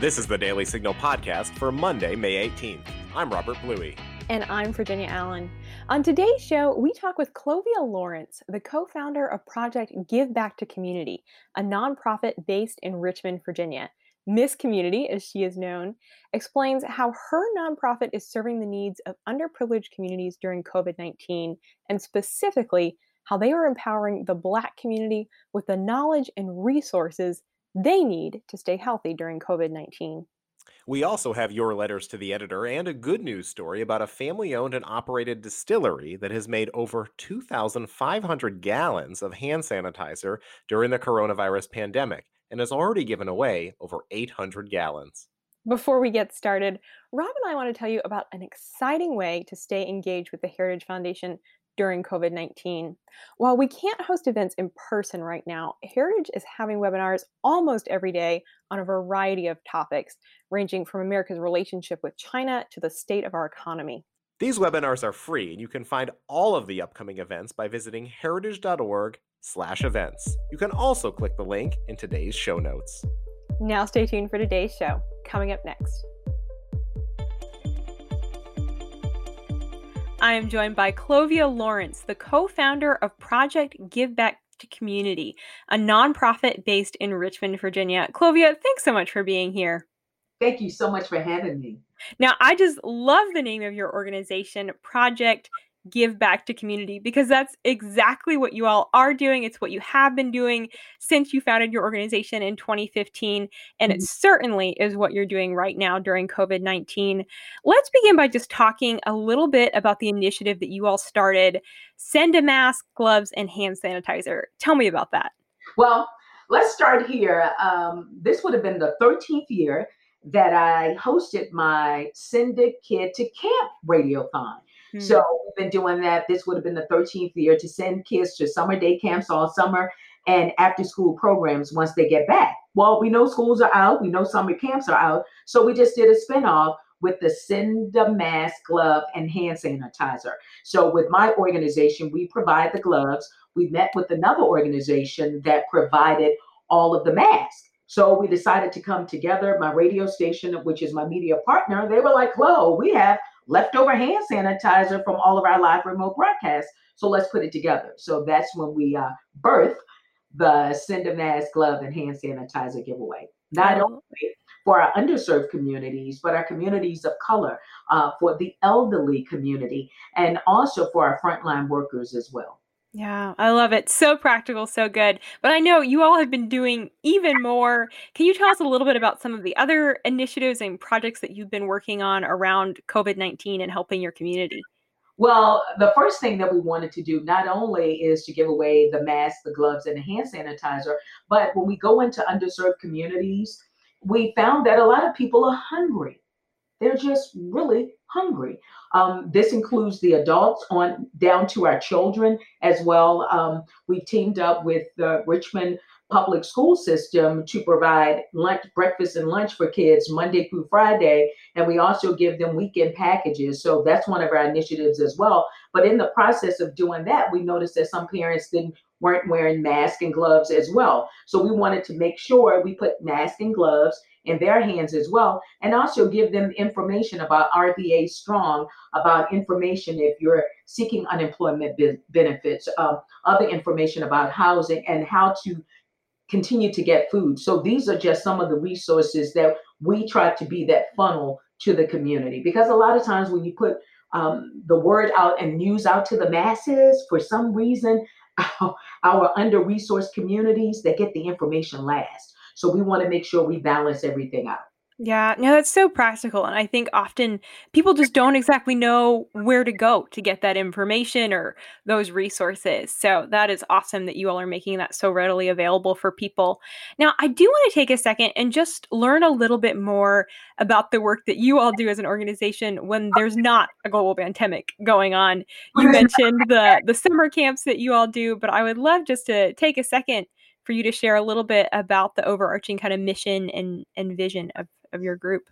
This is the Daily Signal podcast for Monday, May 18th. I'm Robert Bluey. And I'm Virginia Allen. On today's show, we talk with Clovia Lawrence, the co founder of Project Give Back to Community, a nonprofit based in Richmond, Virginia. Miss Community, as she is known, explains how her nonprofit is serving the needs of underprivileged communities during COVID 19, and specifically how they are empowering the Black community with the knowledge and resources they need to stay healthy during COVID 19. We also have your letters to the editor and a good news story about a family owned and operated distillery that has made over 2,500 gallons of hand sanitizer during the coronavirus pandemic and has already given away over 800 gallons. Before we get started, Rob and I want to tell you about an exciting way to stay engaged with the Heritage Foundation during COVID 19. While we can't host events in person right now, Heritage is having webinars almost every day on a variety of topics, ranging from America's relationship with China to the state of our economy. These webinars are free, and you can find all of the upcoming events by visiting heritage.org/events. You can also click the link in today's show notes. Now stay tuned for today's show. Coming up next. I am joined by Clovia Lawrence, the co founder of Project Give Back to Community, a nonprofit based in Richmond, Virginia. Clovia, thanks so much for being here. Thank you so much for having me. Now, I just love the name of your organization, Project give back to community because that's exactly what you all are doing. It's what you have been doing since you founded your organization in 2015. And it mm-hmm. certainly is what you're doing right now during COVID 19. Let's begin by just talking a little bit about the initiative that you all started Send a Mask, Gloves, and Hand Sanitizer. Tell me about that. Well, let's start here. Um, this would have been the 13th year that I hosted my Send a Kid to Camp radiothon. Mm-hmm. So we've been doing that. This would have been the 13th year to send kids to summer day camps all summer and after school programs once they get back. Well, we know schools are out, we know summer camps are out. So we just did a spinoff with the Send a Mask, Glove, and Hand Sanitizer. So with my organization, we provide the gloves. We met with another organization that provided all of the masks. So we decided to come together. My radio station, which is my media partner, they were like, "Whoa, we have leftover hand sanitizer from all of our live remote broadcasts. So let's put it together. So that's when we uh, birth the Send a Mask, Glove, and Hand Sanitizer giveaway. Not oh. only for our underserved communities, but our communities of color, uh, for the elderly community, and also for our frontline workers as well. Yeah, I love it. So practical, so good. But I know you all have been doing even more. Can you tell us a little bit about some of the other initiatives and projects that you've been working on around COVID 19 and helping your community? Well, the first thing that we wanted to do not only is to give away the masks, the gloves, and the hand sanitizer, but when we go into underserved communities, we found that a lot of people are hungry. They're just really hungry. Um, this includes the adults on down to our children as well. Um, we teamed up with the Richmond public school system to provide lunch, breakfast and lunch for kids Monday through Friday. And we also give them weekend packages. So that's one of our initiatives as well. But in the process of doing that, we noticed that some parents didn't weren't wearing masks and gloves as well. So we wanted to make sure we put masks and gloves in their hands as well, and also give them information about RVA Strong, about information if you're seeking unemployment be- benefits, uh, other information about housing, and how to continue to get food. So these are just some of the resources that we try to be that funnel to the community. Because a lot of times when you put um, the word out and news out to the masses, for some reason, our, under resourced communities, that get the information last. So we want to make sure we balance everything out. Yeah, no, that's so practical. And I think often people just don't exactly know where to go to get that information or those resources. So that is awesome that you all are making that so readily available for people. Now, I do want to take a second and just learn a little bit more about the work that you all do as an organization when there's not a global pandemic going on. You mentioned the the summer camps that you all do, but I would love just to take a second for you to share a little bit about the overarching kind of mission and, and vision of, of your group.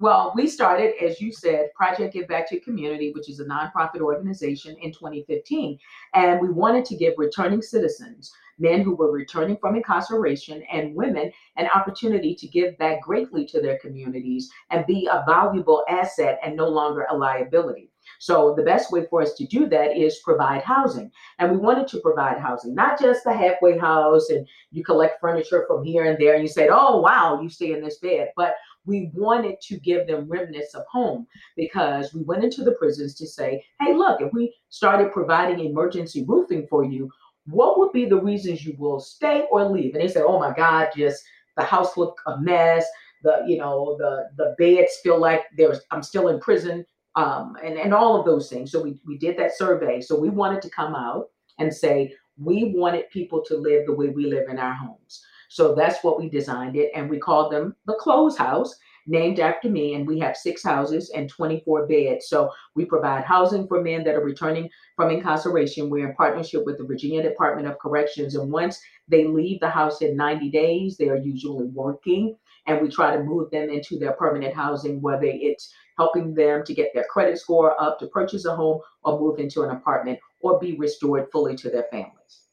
Well, we started, as you said, Project Give Back to Community, which is a nonprofit organization in 2015. And we wanted to give returning citizens, men who were returning from incarceration, and women an opportunity to give back greatly to their communities and be a valuable asset and no longer a liability. So the best way for us to do that is provide housing. And we wanted to provide housing, not just the halfway house and you collect furniture from here and there and you said, oh, wow, you stay in this bed. But we wanted to give them remnants of home because we went into the prisons to say, hey, look, if we started providing emergency roofing for you, what would be the reasons you will stay or leave? And they said, oh my God, just the house look a mess. The, you know, the the beds feel like there's I'm still in prison. Um, and, and all of those things. So we, we did that survey. So we wanted to come out and say, we wanted people to live the way we live in our homes. So that's what we designed it. And we called them the Close House, named after me. And we have six houses and 24 beds. So we provide housing for men that are returning from incarceration. We're in partnership with the Virginia Department of Corrections. And once they leave the house in 90 days, they are usually working. And we try to move them into their permanent housing, whether it's helping them to get their credit score up to purchase a home or move into an apartment or be restored fully to their families.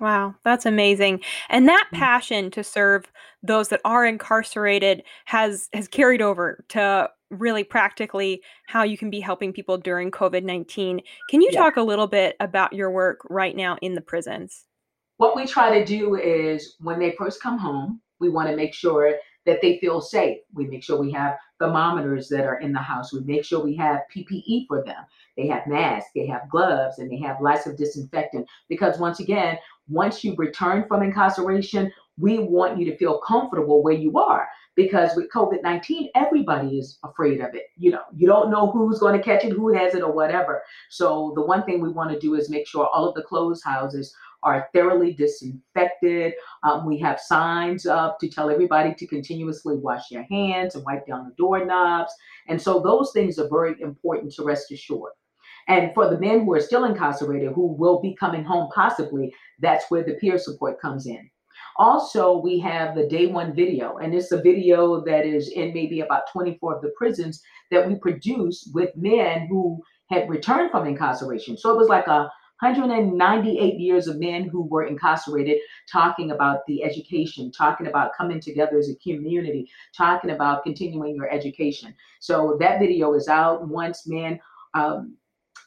Wow, that's amazing. And that mm. passion to serve those that are incarcerated has has carried over to really practically how you can be helping people during COVID-19. Can you yeah. talk a little bit about your work right now in the prisons? What we try to do is when they first come home, we want to make sure that they feel safe. We make sure we have thermometers that are in the house. We make sure we have PPE for them. They have masks, they have gloves, and they have lots of disinfectant. Because once again, once you return from incarceration, we want you to feel comfortable where you are. Because with COVID 19, everybody is afraid of it. You know, you don't know who's going to catch it, who has it, or whatever. So, the one thing we want to do is make sure all of the closed houses are thoroughly disinfected. Um, we have signs up to tell everybody to continuously wash your hands and wipe down the doorknobs. And so those things are very important to rest assured. And for the men who are still incarcerated, who will be coming home possibly, that's where the peer support comes in. Also, we have the day one video, and it's a video that is in maybe about 24 of the prisons that we produce with men who had returned from incarceration. So it was like a 198 years of men who were incarcerated talking about the education, talking about coming together as a community, talking about continuing your education. So that video is out once men um,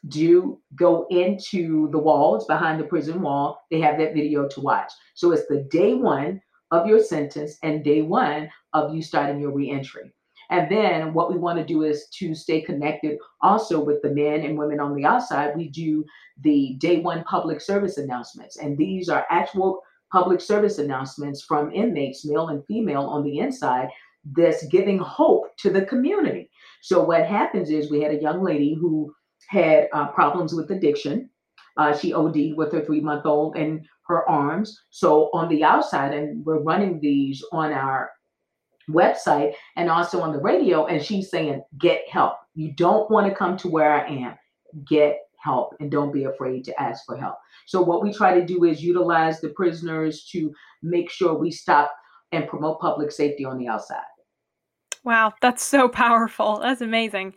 do go into the walls behind the prison wall, they have that video to watch. So it's the day one of your sentence and day one of you starting your reentry. And then what we want to do is to stay connected also with the men and women on the outside. We do the day one public service announcements, and these are actual public service announcements from inmates, male and female, on the inside that's giving hope to the community. So what happens is we had a young lady who had uh, problems with addiction. Uh, she OD'd with her three month old in her arms. So on the outside, and we're running these on our website and also on the radio. And she's saying, get help. You don't want to come to where I am. Get help and don't be afraid to ask for help. So, what we try to do is utilize the prisoners to make sure we stop and promote public safety on the outside. Wow, that's so powerful. That's amazing.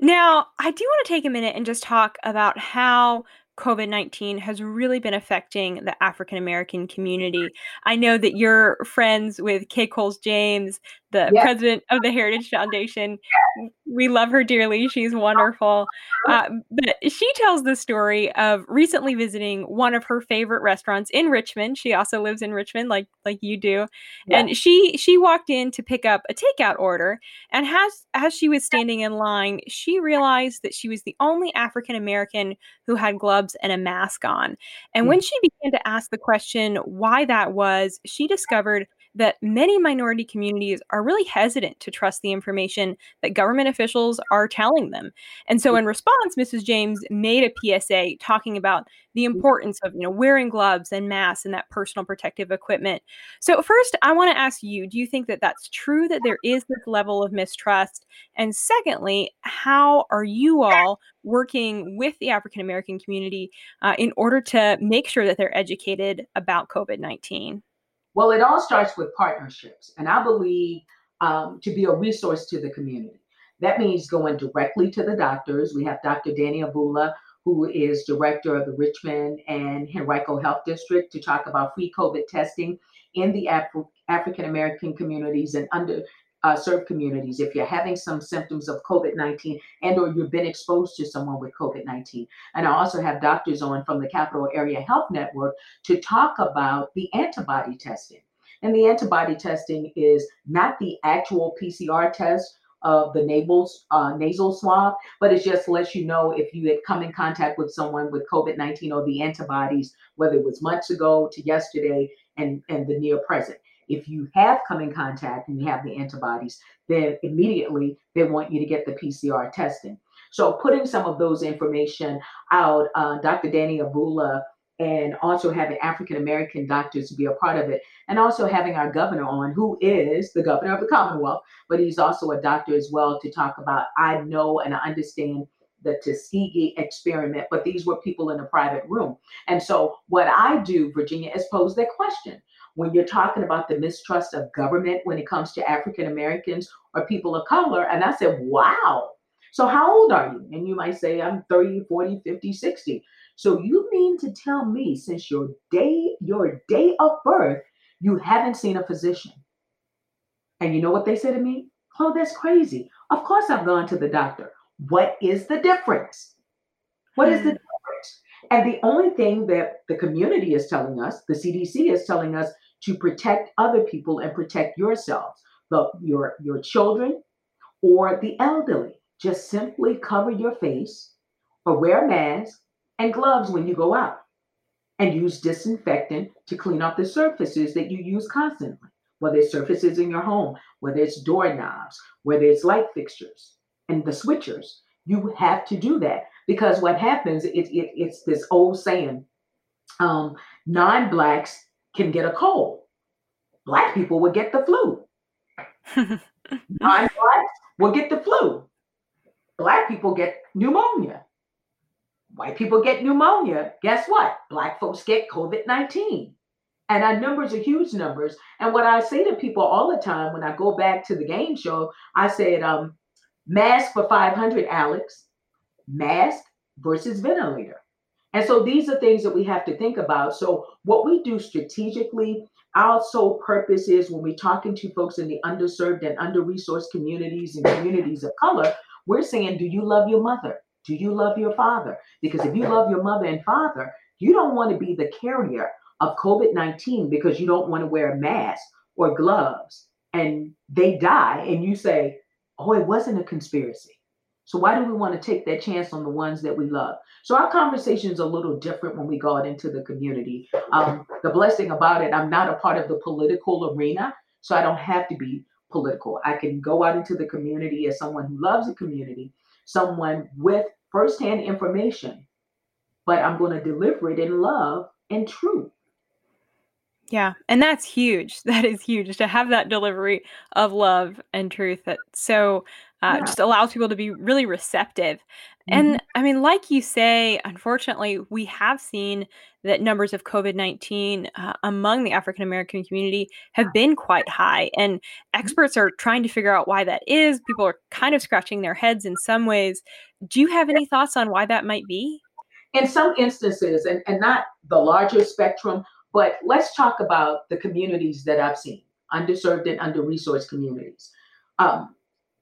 Now, I do want to take a minute and just talk about how COVID 19 has really been affecting the African American community. I know that you're friends with Kay Coles James, the yes. president of the Heritage Foundation. We love her dearly. She's wonderful. Uh, but she tells the story of recently visiting one of her favorite restaurants in Richmond. She also lives in Richmond, like like you do. Yeah. And she she walked in to pick up a takeout order, and as as she was standing in line, she realized that she was the only African American who had gloves and a mask on. And mm. when she began to ask the question why that was, she discovered that many minority communities are really hesitant to trust the information that government officials are telling them. And so in response, Mrs. James made a PSA talking about the mm. importance of, you know, wearing gloves and masks and that personal protective equipment. So first, I want to ask you, do you think that that's true that there is this level of mistrust? And secondly, how are you all working with the African American community uh, in order to make sure that they're educated about COVID 19? Well, it all starts with partnerships. And I believe um, to be a resource to the community. That means going directly to the doctors. We have Dr. Danny Avula, who is director of the Richmond and Henrico Health District, to talk about free COVID testing in the Af- African American communities and under uh, served communities. If you're having some symptoms of covid-19 and or you've been exposed to someone with covid-19 and i also have doctors on from the capital area health network to talk about the antibody testing. And the antibody testing is not the actual pcr test of the nasal, uh, nasal swab, but it just lets you know if you had come in contact with someone with COVID 19 or the antibodies, whether it was months ago to yesterday and, and the near present. If you have come in contact and you have the antibodies, then immediately they want you to get the PCR testing. So, putting some of those information out, uh, Dr. Danny Avula and also having African American doctors to be a part of it, and also having our governor on, who is the governor of the Commonwealth, but he's also a doctor as well, to talk about. I know and I understand the Tuskegee experiment, but these were people in a private room. And so, what I do, Virginia, is pose that question. When you're talking about the mistrust of government when it comes to African Americans or people of color, and I said, wow. So, how old are you? And you might say, I'm 30, 40, 50, 60. So you mean to tell me since your day, your day of birth, you haven't seen a physician? And you know what they said to me? Oh, that's crazy. Of course I've gone to the doctor. What is the difference? What is the hmm. And the only thing that the community is telling us, the CDC is telling us to protect other people and protect yourselves, the, your, your children or the elderly. Just simply cover your face or wear a mask and gloves when you go out. And use disinfectant to clean up the surfaces that you use constantly, whether it's surfaces in your home, whether it's doorknobs, whether it's light fixtures and the switchers. You have to do that because what happens, it, it, it's this old saying um, non blacks can get a cold, black people will get the flu. non blacks will get the flu. Black people get pneumonia. White people get pneumonia. Guess what? Black folks get COVID 19. And our numbers are huge numbers. And what I say to people all the time when I go back to the game show, I said, um, mask for 500, Alex, mask versus ventilator. And so these are things that we have to think about. So, what we do strategically, our sole purpose is when we're talking to folks in the underserved and under resourced communities and communities of color, we're saying, Do you love your mother? Do you love your father? Because if you love your mother and father, you don't want to be the carrier of COVID 19 because you don't want to wear a mask or gloves and they die and you say, oh, it wasn't a conspiracy. So why do we want to take that chance on the ones that we love? So our conversation is a little different when we go out into the community. Um, the blessing about it, I'm not a part of the political arena, so I don't have to be political. I can go out into the community as someone who loves the community someone with firsthand information, but I'm going to deliver it in love and truth. Yeah, and that's huge. That is huge to have that delivery of love and truth that so uh, yeah. just allows people to be really receptive. Mm-hmm. And I mean, like you say, unfortunately, we have seen that numbers of COVID 19 uh, among the African American community have been quite high. And mm-hmm. experts are trying to figure out why that is. People are kind of scratching their heads in some ways. Do you have any thoughts on why that might be? In some instances, and, and not the larger spectrum, but let's talk about the communities that I've seen underserved and under resourced communities. Um,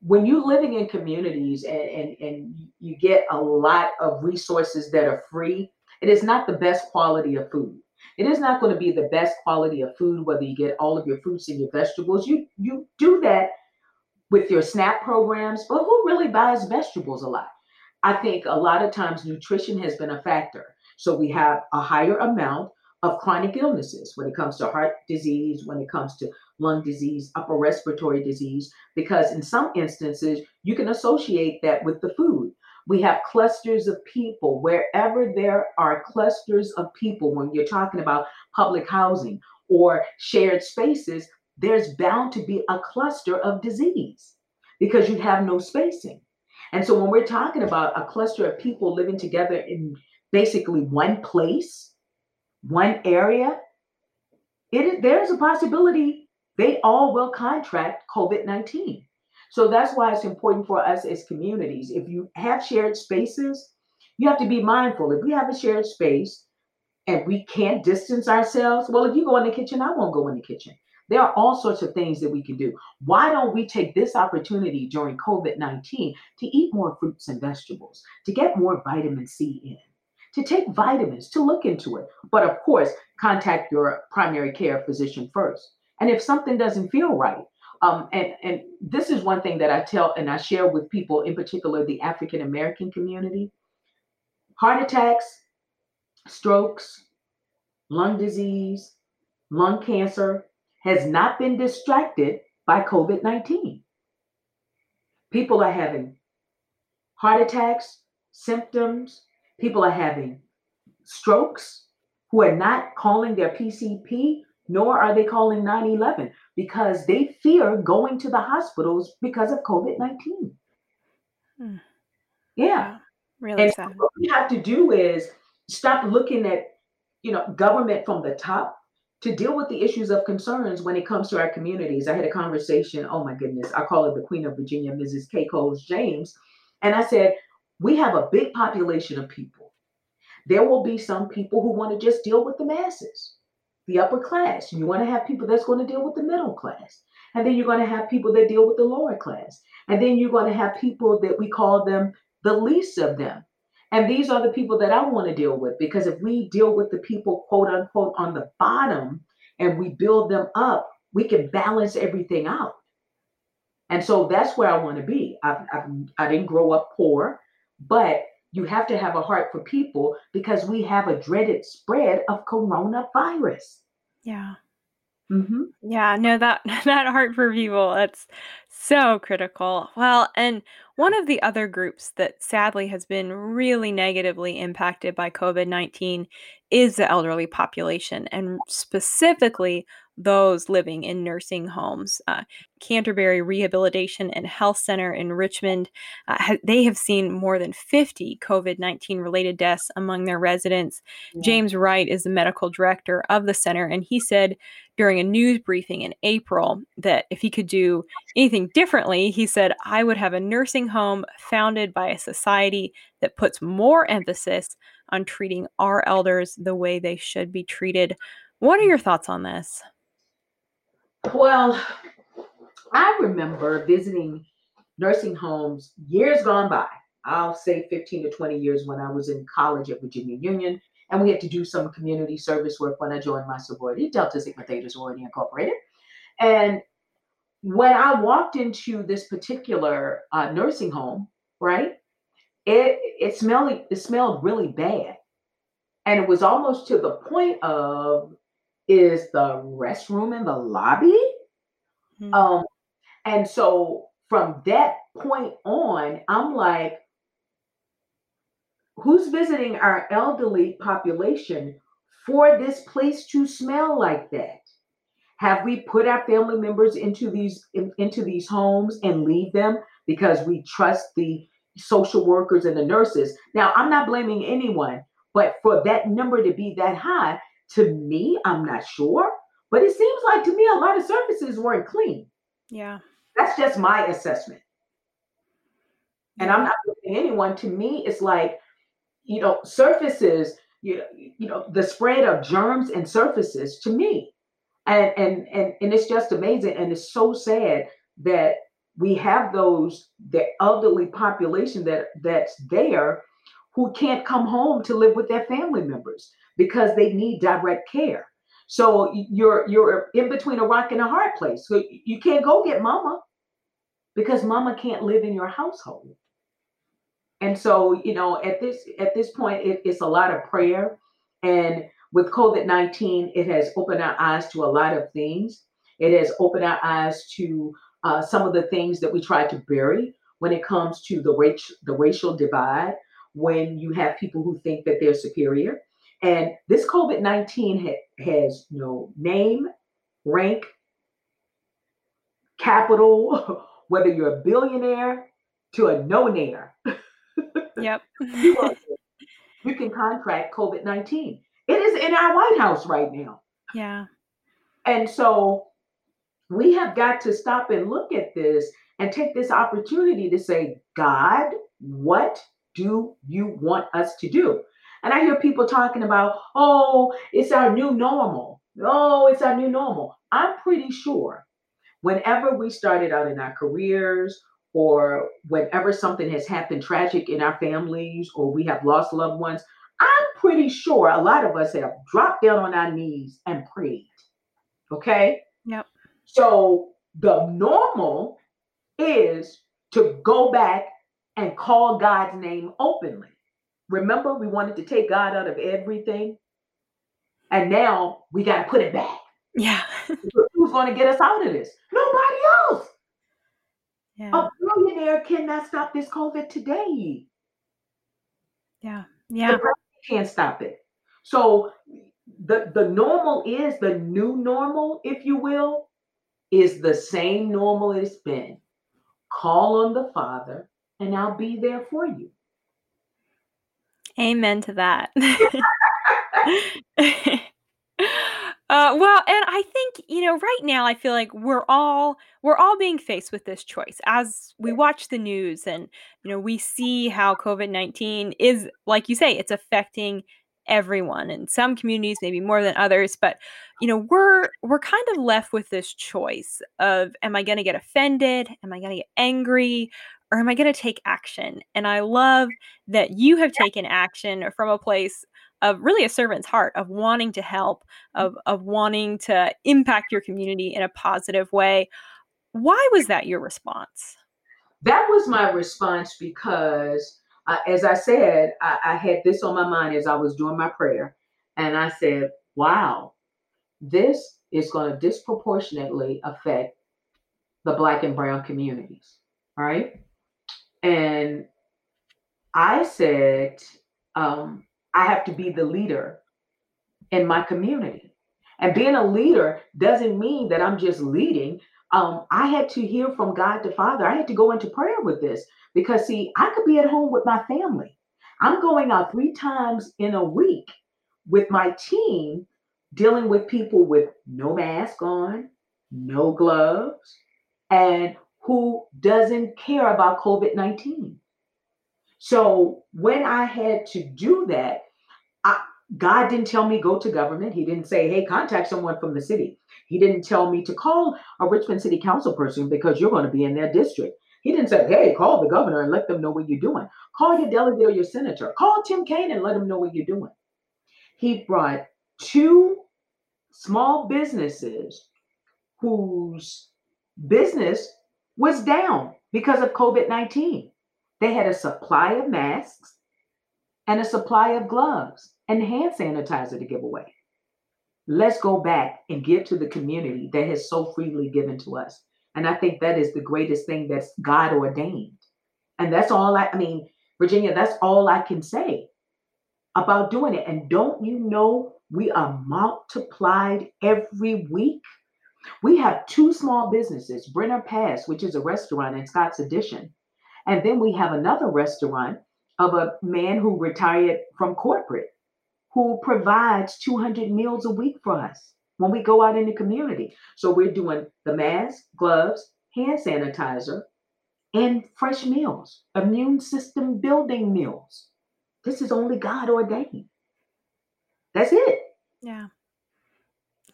when you're living in communities and, and, and you get a lot of resources that are free, it is not the best quality of food. It is not going to be the best quality of food, whether you get all of your fruits and your vegetables. You you do that with your SNAP programs, but who really buys vegetables a lot? I think a lot of times nutrition has been a factor. So we have a higher amount of chronic illnesses when it comes to heart disease, when it comes to lung disease, upper respiratory disease, because in some instances, you can associate that with the food. We have clusters of people. Wherever there are clusters of people, when you're talking about public housing or shared spaces, there's bound to be a cluster of disease because you have no spacing. And so when we're talking about a cluster of people living together in basically one place, one area, it there's a possibility they all will contract COVID 19. So that's why it's important for us as communities. If you have shared spaces, you have to be mindful. If we have a shared space and we can't distance ourselves, well, if you go in the kitchen, I won't go in the kitchen. There are all sorts of things that we can do. Why don't we take this opportunity during COVID 19 to eat more fruits and vegetables, to get more vitamin C in? To take vitamins, to look into it. But of course, contact your primary care physician first. And if something doesn't feel right, um, and, and this is one thing that I tell and I share with people, in particular the African American community heart attacks, strokes, lung disease, lung cancer, has not been distracted by COVID 19. People are having heart attacks, symptoms, people are having strokes who are not calling their PCP, nor are they calling 911 because they fear going to the hospitals because of COVID 19. Hmm. Yeah. Really and sad. What we have to do is stop looking at, you know, government from the top to deal with the issues of concerns when it comes to our communities. I had a conversation, oh my goodness, I call it the Queen of Virginia, Mrs. Kay Coles James. And I said, we have a big population of people. There will be some people who want to just deal with the masses, the upper class. You want to have people that's going to deal with the middle class. And then you're going to have people that deal with the lower class. And then you're going to have people that we call them the least of them. And these are the people that I want to deal with because if we deal with the people, quote unquote, on the bottom and we build them up, we can balance everything out. And so that's where I want to be. I, I, I didn't grow up poor, but you have to have a heart for people because we have a dreaded spread of coronavirus. Yeah. Mm-hmm. Yeah, no, that that heart for people, that's so critical. Well, and one of the other groups that sadly has been really negatively impacted by COVID 19 is the elderly population, and specifically those living in nursing homes. Uh, Canterbury Rehabilitation and Health Center in Richmond, uh, ha- they have seen more than 50 COVID 19 related deaths among their residents. Yeah. James Wright is the medical director of the center, and he said during a news briefing in April that if he could do anything differently, he said, I would have a nursing home founded by a society that puts more emphasis on treating our elders the way they should be treated. What are your thoughts on this? Well, I remember visiting nursing homes years gone by. I'll say 15 to 20 years when I was in college at Virginia Union. And we had to do some community service work when I joined my sorority, Delta Sigma Theta Sorority Incorporated. And when I walked into this particular uh, nursing home, right, it it smelled it smelled really bad, and it was almost to the point of is the restroom in the lobby. Mm-hmm. Um, and so from that point on, I'm like, who's visiting our elderly population for this place to smell like that? Have we put our family members into these in, into these homes and leave them because we trust the social workers and the nurses? Now, I'm not blaming anyone, but for that number to be that high, to me, I'm not sure, but it seems like to me a lot of surfaces weren't clean. Yeah. That's just my assessment. And I'm not looking anyone. To me, it's like, you know, surfaces, you, you know, the spread of germs and surfaces to me. And and and and it's just amazing. And it's so sad that we have those the elderly population that that's there who can't come home to live with their family members because they need direct care. So you're you're in between a rock and a hard place. So you can't go get mama because mama can't live in your household. And so, you know, at this at this point, it, it's a lot of prayer. And with COVID 19, it has opened our eyes to a lot of things. It has opened our eyes to uh, some of the things that we tried to bury when it comes to the racial the racial divide. When you have people who think that they're superior, and this COVID 19 ha- has no name, rank, capital, whether you're a billionaire to a no nair. Yep. you, you can contract COVID 19. It is in our White House right now. Yeah. And so we have got to stop and look at this and take this opportunity to say, God, what do you want us to do? And I hear people talking about, oh, it's our new normal. Oh, it's our new normal. I'm pretty sure whenever we started out in our careers or whenever something has happened tragic in our families or we have lost loved ones, I'm pretty sure a lot of us have dropped down on our knees and prayed. Okay? Yep. So the normal is to go back and call God's name openly. Remember, we wanted to take God out of everything. And now we got to put it back. Yeah. Who's going to get us out of this? Nobody else. Yeah. A billionaire cannot stop this COVID today. Yeah. Yeah. can't stop it. So the the normal is the new normal, if you will, is the same normal it's been. Call on the Father, and I'll be there for you. Amen to that. Uh, well, and I think you know, right now, I feel like we're all we're all being faced with this choice as we watch the news, and you know, we see how COVID nineteen is, like you say, it's affecting everyone, and some communities maybe more than others. But you know, we're we're kind of left with this choice of, am I going to get offended? Am I going to get angry? Or am I going to take action? And I love that you have taken action from a place of really a servant's heart of wanting to help of of wanting to impact your community in a positive way why was that your response That was my response because, uh, as I said, I, I had this on my mind as I was doing my prayer. And I said, wow, this is going to disproportionately affect the Black and Brown communities. Right. And I said, um, I have to be the leader in my community. And being a leader doesn't mean that I'm just leading. Um, I had to hear from God the Father. I had to go into prayer with this because, see, I could be at home with my family. I'm going out three times in a week with my team, dealing with people with no mask on, no gloves, and who doesn't care about COVID 19. So when I had to do that, I, God didn't tell me go to government. He didn't say, hey, contact someone from the city. He didn't tell me to call a Richmond City Council person because you're going to be in their district. He didn't say, hey, call the governor and let them know what you're doing. Call your delegate or your senator. Call Tim Kaine and let him know what you're doing. He brought two small businesses whose business was down because of COVID 19. They had a supply of masks and a supply of gloves and hand sanitizer to give away. Let's go back and give to the community that has so freely given to us. And I think that is the greatest thing that's God ordained. And that's all I, I mean, Virginia, that's all I can say about doing it. And don't you know we are multiplied every week? We have two small businesses, Brenner Pass, which is a restaurant in Scott's Addition. And then we have another restaurant of a man who retired from corporate who provides 200 meals a week for us when we go out in the community. So we're doing the mask, gloves, hand sanitizer, and fresh meals, immune system building meals. This is only God ordained. That's it. yeah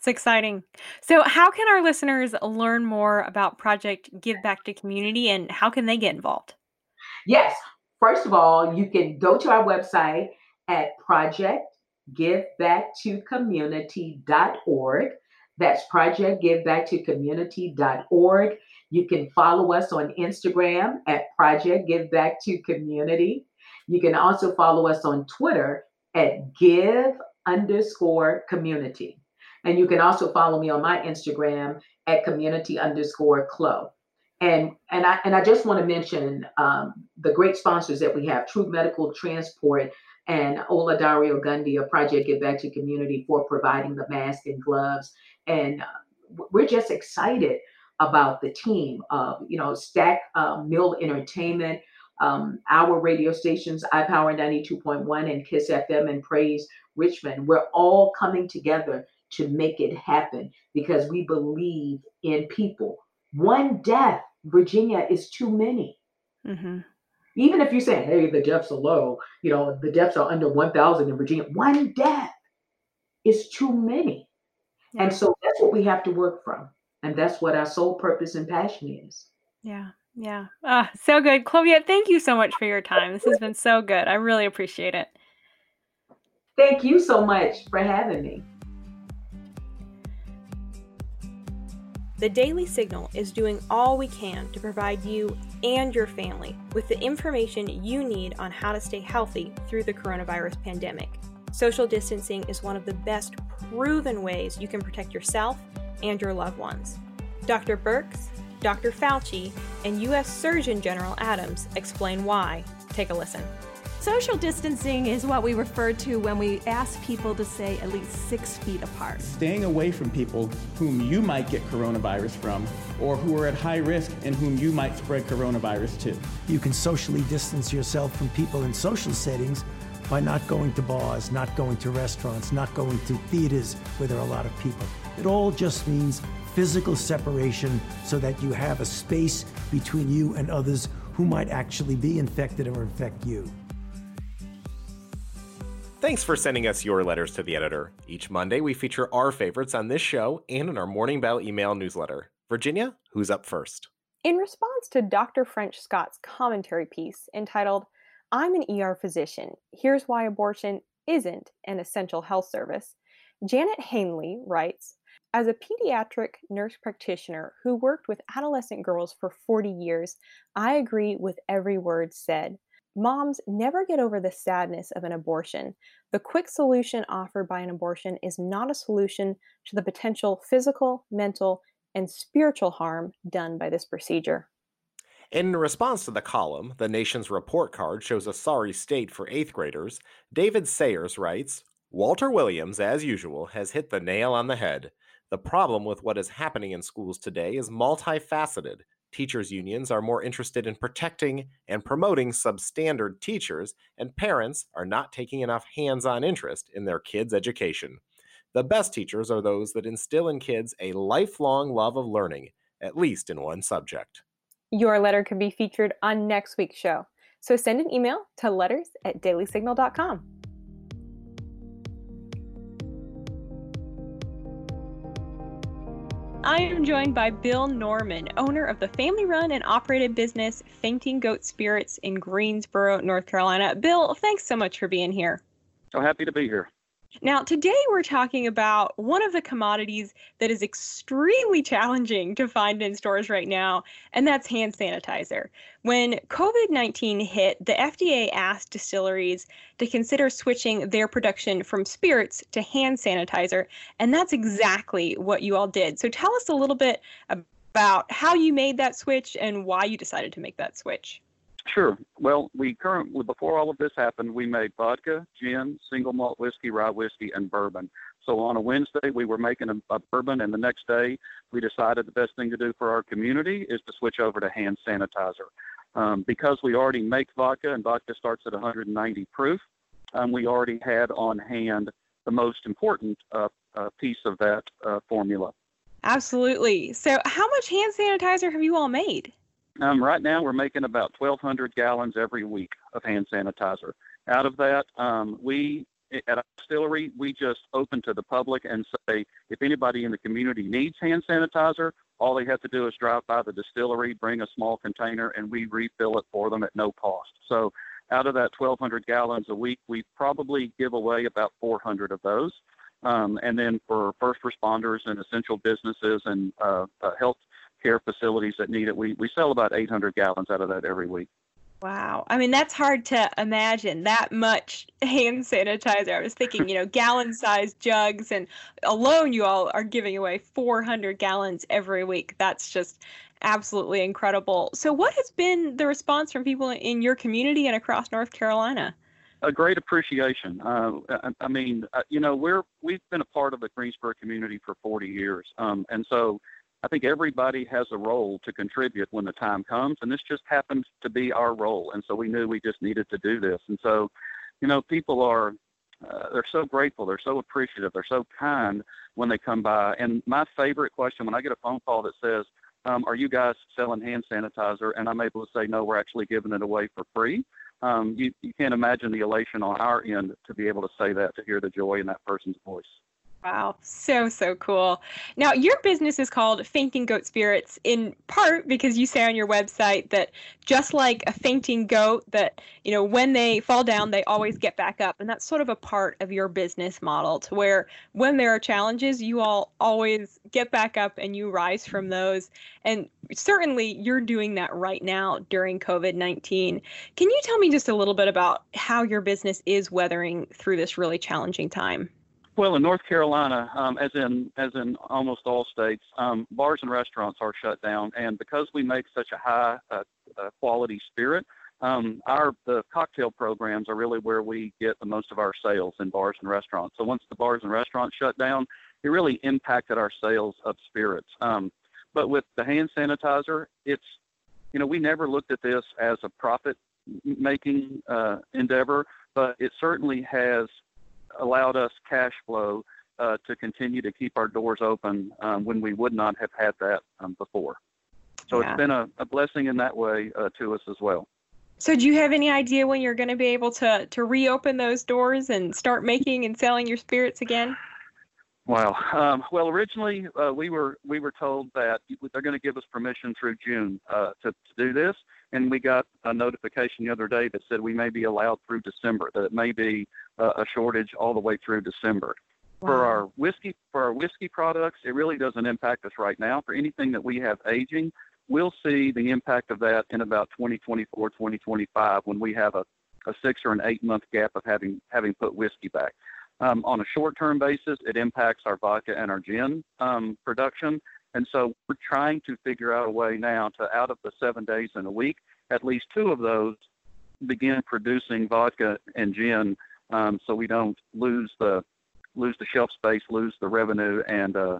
it's exciting so how can our listeners learn more about project give back to community and how can they get involved Yes. First of all, you can go to our website at projectgivebacktoCommunity.org. That's projectgivebacktoCommunity.org. You can follow us on Instagram at Project Give Back to Community. You can also follow us on Twitter at Give underscore community. And you can also follow me on my Instagram at community underscore Clo. And and I and I just want to mention um, the great sponsors that we have: True Medical Transport and Ola Dario Gundy of Project Give Back to Community for providing the mask and gloves. And uh, we're just excited about the team of you know Stack uh, Mill Entertainment, um, our radio stations, iPower 92.1 and Kiss FM and Praise Richmond. We're all coming together to make it happen because we believe in people. One death, Virginia, is too many. Mm-hmm. Even if you're saying, hey, the deaths are low, you know, the deaths are under 1,000 in Virginia, one death is too many. Yeah. And so that's what we have to work from. And that's what our sole purpose and passion is. Yeah. Yeah. Ah, so good. Clovia, thank you so much for your time. This has been so good. I really appreciate it. Thank you so much for having me. The Daily Signal is doing all we can to provide you and your family with the information you need on how to stay healthy through the coronavirus pandemic. Social distancing is one of the best proven ways you can protect yourself and your loved ones. Dr. Birx, Dr. Fauci, and U.S. Surgeon General Adams explain why. Take a listen. Social distancing is what we refer to when we ask people to stay at least six feet apart. Staying away from people whom you might get coronavirus from or who are at high risk and whom you might spread coronavirus to. You can socially distance yourself from people in social settings by not going to bars, not going to restaurants, not going to theaters where there are a lot of people. It all just means physical separation so that you have a space between you and others who might actually be infected or infect you. Thanks for sending us your letters to the editor. Each Monday, we feature our favorites on this show and in our Morning Bell email newsletter. Virginia, who's up first? In response to Dr. French Scott's commentary piece entitled, I'm an ER physician, here's why abortion isn't an essential health service, Janet Hanley writes, as a pediatric nurse practitioner who worked with adolescent girls for 40 years, I agree with every word said. Moms never get over the sadness of an abortion. The quick solution offered by an abortion is not a solution to the potential physical, mental, and spiritual harm done by this procedure. In response to the column, the nation's report card shows a sorry state for eighth graders. David Sayers writes Walter Williams, as usual, has hit the nail on the head. The problem with what is happening in schools today is multifaceted teachers' unions are more interested in protecting and promoting substandard teachers, and parents are not taking enough hands on interest in their kids' education. The best teachers are those that instill in kids a lifelong love of learning, at least in one subject. Your letter could be featured on next week's show. So send an email to letters at dailysignal.com. I am joined by Bill Norman, owner of the family run and operated business Fainting Goat Spirits in Greensboro, North Carolina. Bill, thanks so much for being here. So happy to be here. Now, today we're talking about one of the commodities that is extremely challenging to find in stores right now, and that's hand sanitizer. When COVID 19 hit, the FDA asked distilleries to consider switching their production from spirits to hand sanitizer, and that's exactly what you all did. So, tell us a little bit about how you made that switch and why you decided to make that switch. Sure. Well, we currently, before all of this happened, we made vodka, gin, single malt whiskey, rye whiskey, and bourbon. So on a Wednesday, we were making a, a, bourbon, and the next day, we decided the best thing to do for our community is to switch over to hand sanitizer. Um, because we already make vodka, and vodka starts at 190 proof, um, we already had on hand the most important uh, uh, piece of that uh, formula. Absolutely. So, how much hand sanitizer have you all made? Um, right now, we're making about 1,200 gallons every week of hand sanitizer. Out of that, um, we at a distillery, we just open to the public and say if anybody in the community needs hand sanitizer, all they have to do is drive by the distillery, bring a small container, and we refill it for them at no cost. So, out of that 1,200 gallons a week, we probably give away about 400 of those. Um, and then for first responders and essential businesses and uh, uh, health care facilities that need it. We, we sell about 800 gallons out of that every week. Wow. I mean, that's hard to imagine that much hand sanitizer. I was thinking, you know, gallon sized jugs, and alone you all are giving away 400 gallons every week. That's just absolutely incredible. So, what has been the response from people in your community and across North Carolina? A great appreciation. Uh, I, I, mean, uh, you know, we're we've been a part of the Greensboro community for 40 years, um, and so I think everybody has a role to contribute when the time comes, and this just happens to be our role. And so we knew we just needed to do this. And so, you know, people are uh, they're so grateful, they're so appreciative, they're so kind when they come by. And my favorite question when I get a phone call that says, um, "Are you guys selling hand sanitizer?" and I'm able to say, "No, we're actually giving it away for free." Um, you, you can't imagine the elation on our end to be able to say that, to hear the joy in that person's voice. Wow, so, so cool. Now, your business is called Fainting Goat Spirits in part because you say on your website that just like a fainting goat, that, you know, when they fall down, they always get back up. And that's sort of a part of your business model to where when there are challenges, you all always get back up and you rise from those. And certainly you're doing that right now during COVID 19. Can you tell me just a little bit about how your business is weathering through this really challenging time? Well, in North Carolina, um, as in as in almost all states, um, bars and restaurants are shut down, and because we make such a high uh, uh, quality spirit, um, our the cocktail programs are really where we get the most of our sales in bars and restaurants. So once the bars and restaurants shut down, it really impacted our sales of spirits. Um, but with the hand sanitizer, it's you know we never looked at this as a profit making uh, endeavor, but it certainly has allowed us cash flow uh, to continue to keep our doors open um, when we would not have had that um, before. So yeah. it's been a, a, blessing in that way uh, to us as well. So, do you have any idea when you're going to be able to to reopen those doors and start making and selling your spirits again? Wow. Um, well, originally uh, we were we were told that they're going to give us permission through June uh, to, to do this, and we got a notification the other day that said we may be allowed through December. That it may be uh, a shortage all the way through December. Wow. For our whiskey for our whiskey products, it really doesn't impact us right now. For anything that we have aging, we'll see the impact of that in about 2024, 2025 when we have a, a six or an eight month gap of having having put whiskey back. Um, on a short-term basis, it impacts our vodka and our gin um, production. And so we're trying to figure out a way now to, out of the seven days in a week, at least two of those begin producing vodka and gin, um, so we don't lose the lose the shelf space, lose the revenue, and uh,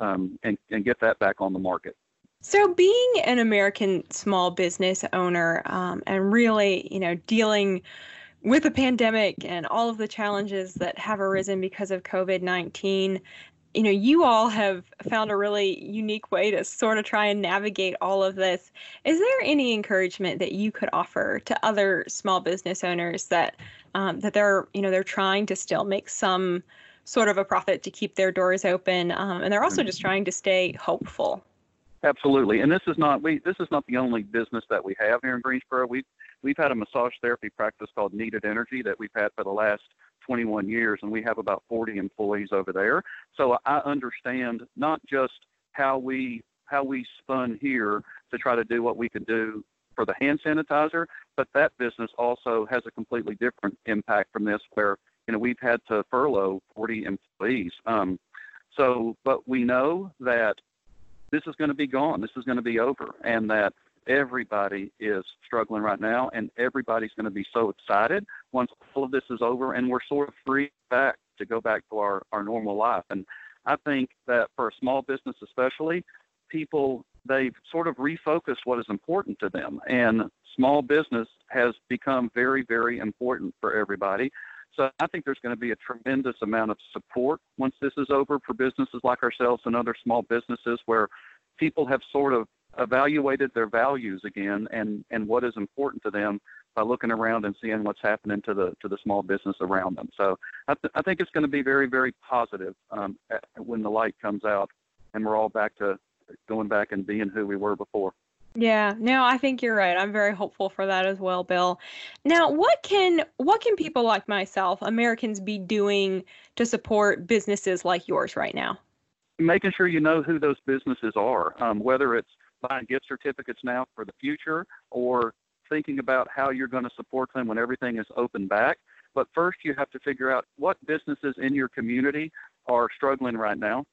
um, and and get that back on the market. So, being an American small business owner um, and really, you know, dealing with the pandemic and all of the challenges that have arisen because of COVID 19, you know, you all have found a really unique way to sort of try and navigate all of this. Is there any encouragement that you could offer to other small business owners that um, that they're, you know, they're trying to still make some sort of a profit to keep their doors open, um, and they're also just mm-hmm. trying to stay hopeful? Absolutely, and this is not we. This is not the only business that we have here in Greensboro. We've we've had a massage therapy practice called Kneaded Energy that we've had for the last 21 years, and we have about 40 employees over there. So I understand not just how we how we spun here to try to do what we could do for the hand sanitizer, but that business also has a completely different impact from this, where you know we've had to furlough 40 employees. Um, so, but we know that this is going to be gone. This is going to be over, and that everybody is struggling right now, and everybody's going to be so excited once all of this is over, and we're sort of free back to go back to our, our normal life. And I think that for a small business, especially, people they've sort of refocused what is important to them, and small business has become very, very important for everybody. So I think there's going to be a tremendous amount of support once this is over for businesses like ourselves and other small businesses where people have sort of evaluated their values again and, and what is important to them by looking around and seeing what's happening to the to the small business around them. So I, th- I think it's going to be very very positive um, when the light comes out and we're all back to going back and being who we were before. Yeah, no, I think you're right. I'm very hopeful for that as well, Bill. Now, what can what can people like myself, Americans, be doing to support businesses like yours right now? Making sure you know who those businesses are, um, whether it's buying gift certificates now for the future or thinking about how you're going to support them when everything is open back. But first, you have to figure out what businesses in your community are struggling right now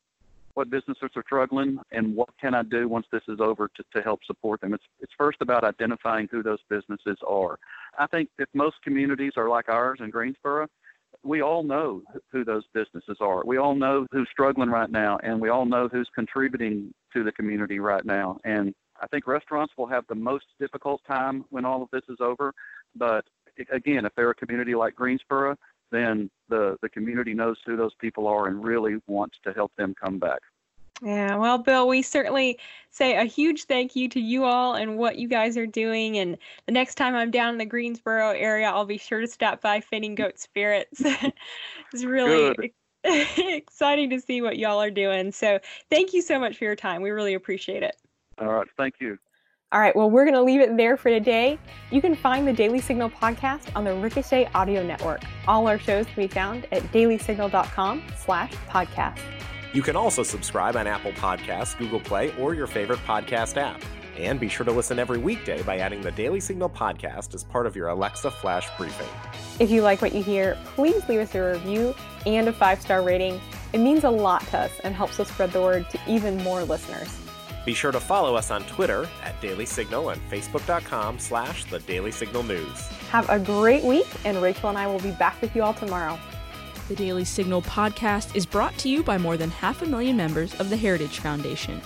what businesses are struggling and what can I do once this is over to, to help support them. It's, it's first about identifying who those businesses are. I think if most communities are like ours in Greensboro, we all know who those businesses are. We all know who's struggling right now, and we all know who's contributing to the community right now. And I think restaurants will have the most difficult time when all of this is over. But again, if they're a community like Greensboro, then the, the community knows who those people are and really wants to help them come back. Yeah, well, Bill, we certainly say a huge thank you to you all and what you guys are doing. And the next time I'm down in the Greensboro area, I'll be sure to stop by Fainting Goat Spirits. it's really exciting to see what y'all are doing. So thank you so much for your time. We really appreciate it. All right. Thank you. All right, well, we're going to leave it there for today. You can find the Daily Signal podcast on the Ricochet Audio Network. All our shows can be found at dailysignal.com slash podcast. You can also subscribe on Apple Podcasts, Google Play, or your favorite podcast app. And be sure to listen every weekday by adding the Daily Signal podcast as part of your Alexa Flash briefing. If you like what you hear, please leave us a review and a five star rating. It means a lot to us and helps us spread the word to even more listeners. Be sure to follow us on Twitter at Daily Signal and Facebook.com slash The Daily Signal News. Have a great week, and Rachel and I will be back with you all tomorrow. The Daily Signal podcast is brought to you by more than half a million members of the Heritage Foundation.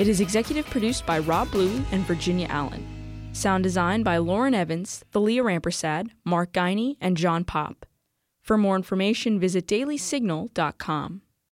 It is executive produced by Rob Bluey and Virginia Allen. Sound design by Lauren Evans, Thalia Rampersad, Mark Geiney, and John Popp. For more information, visit dailysignal.com.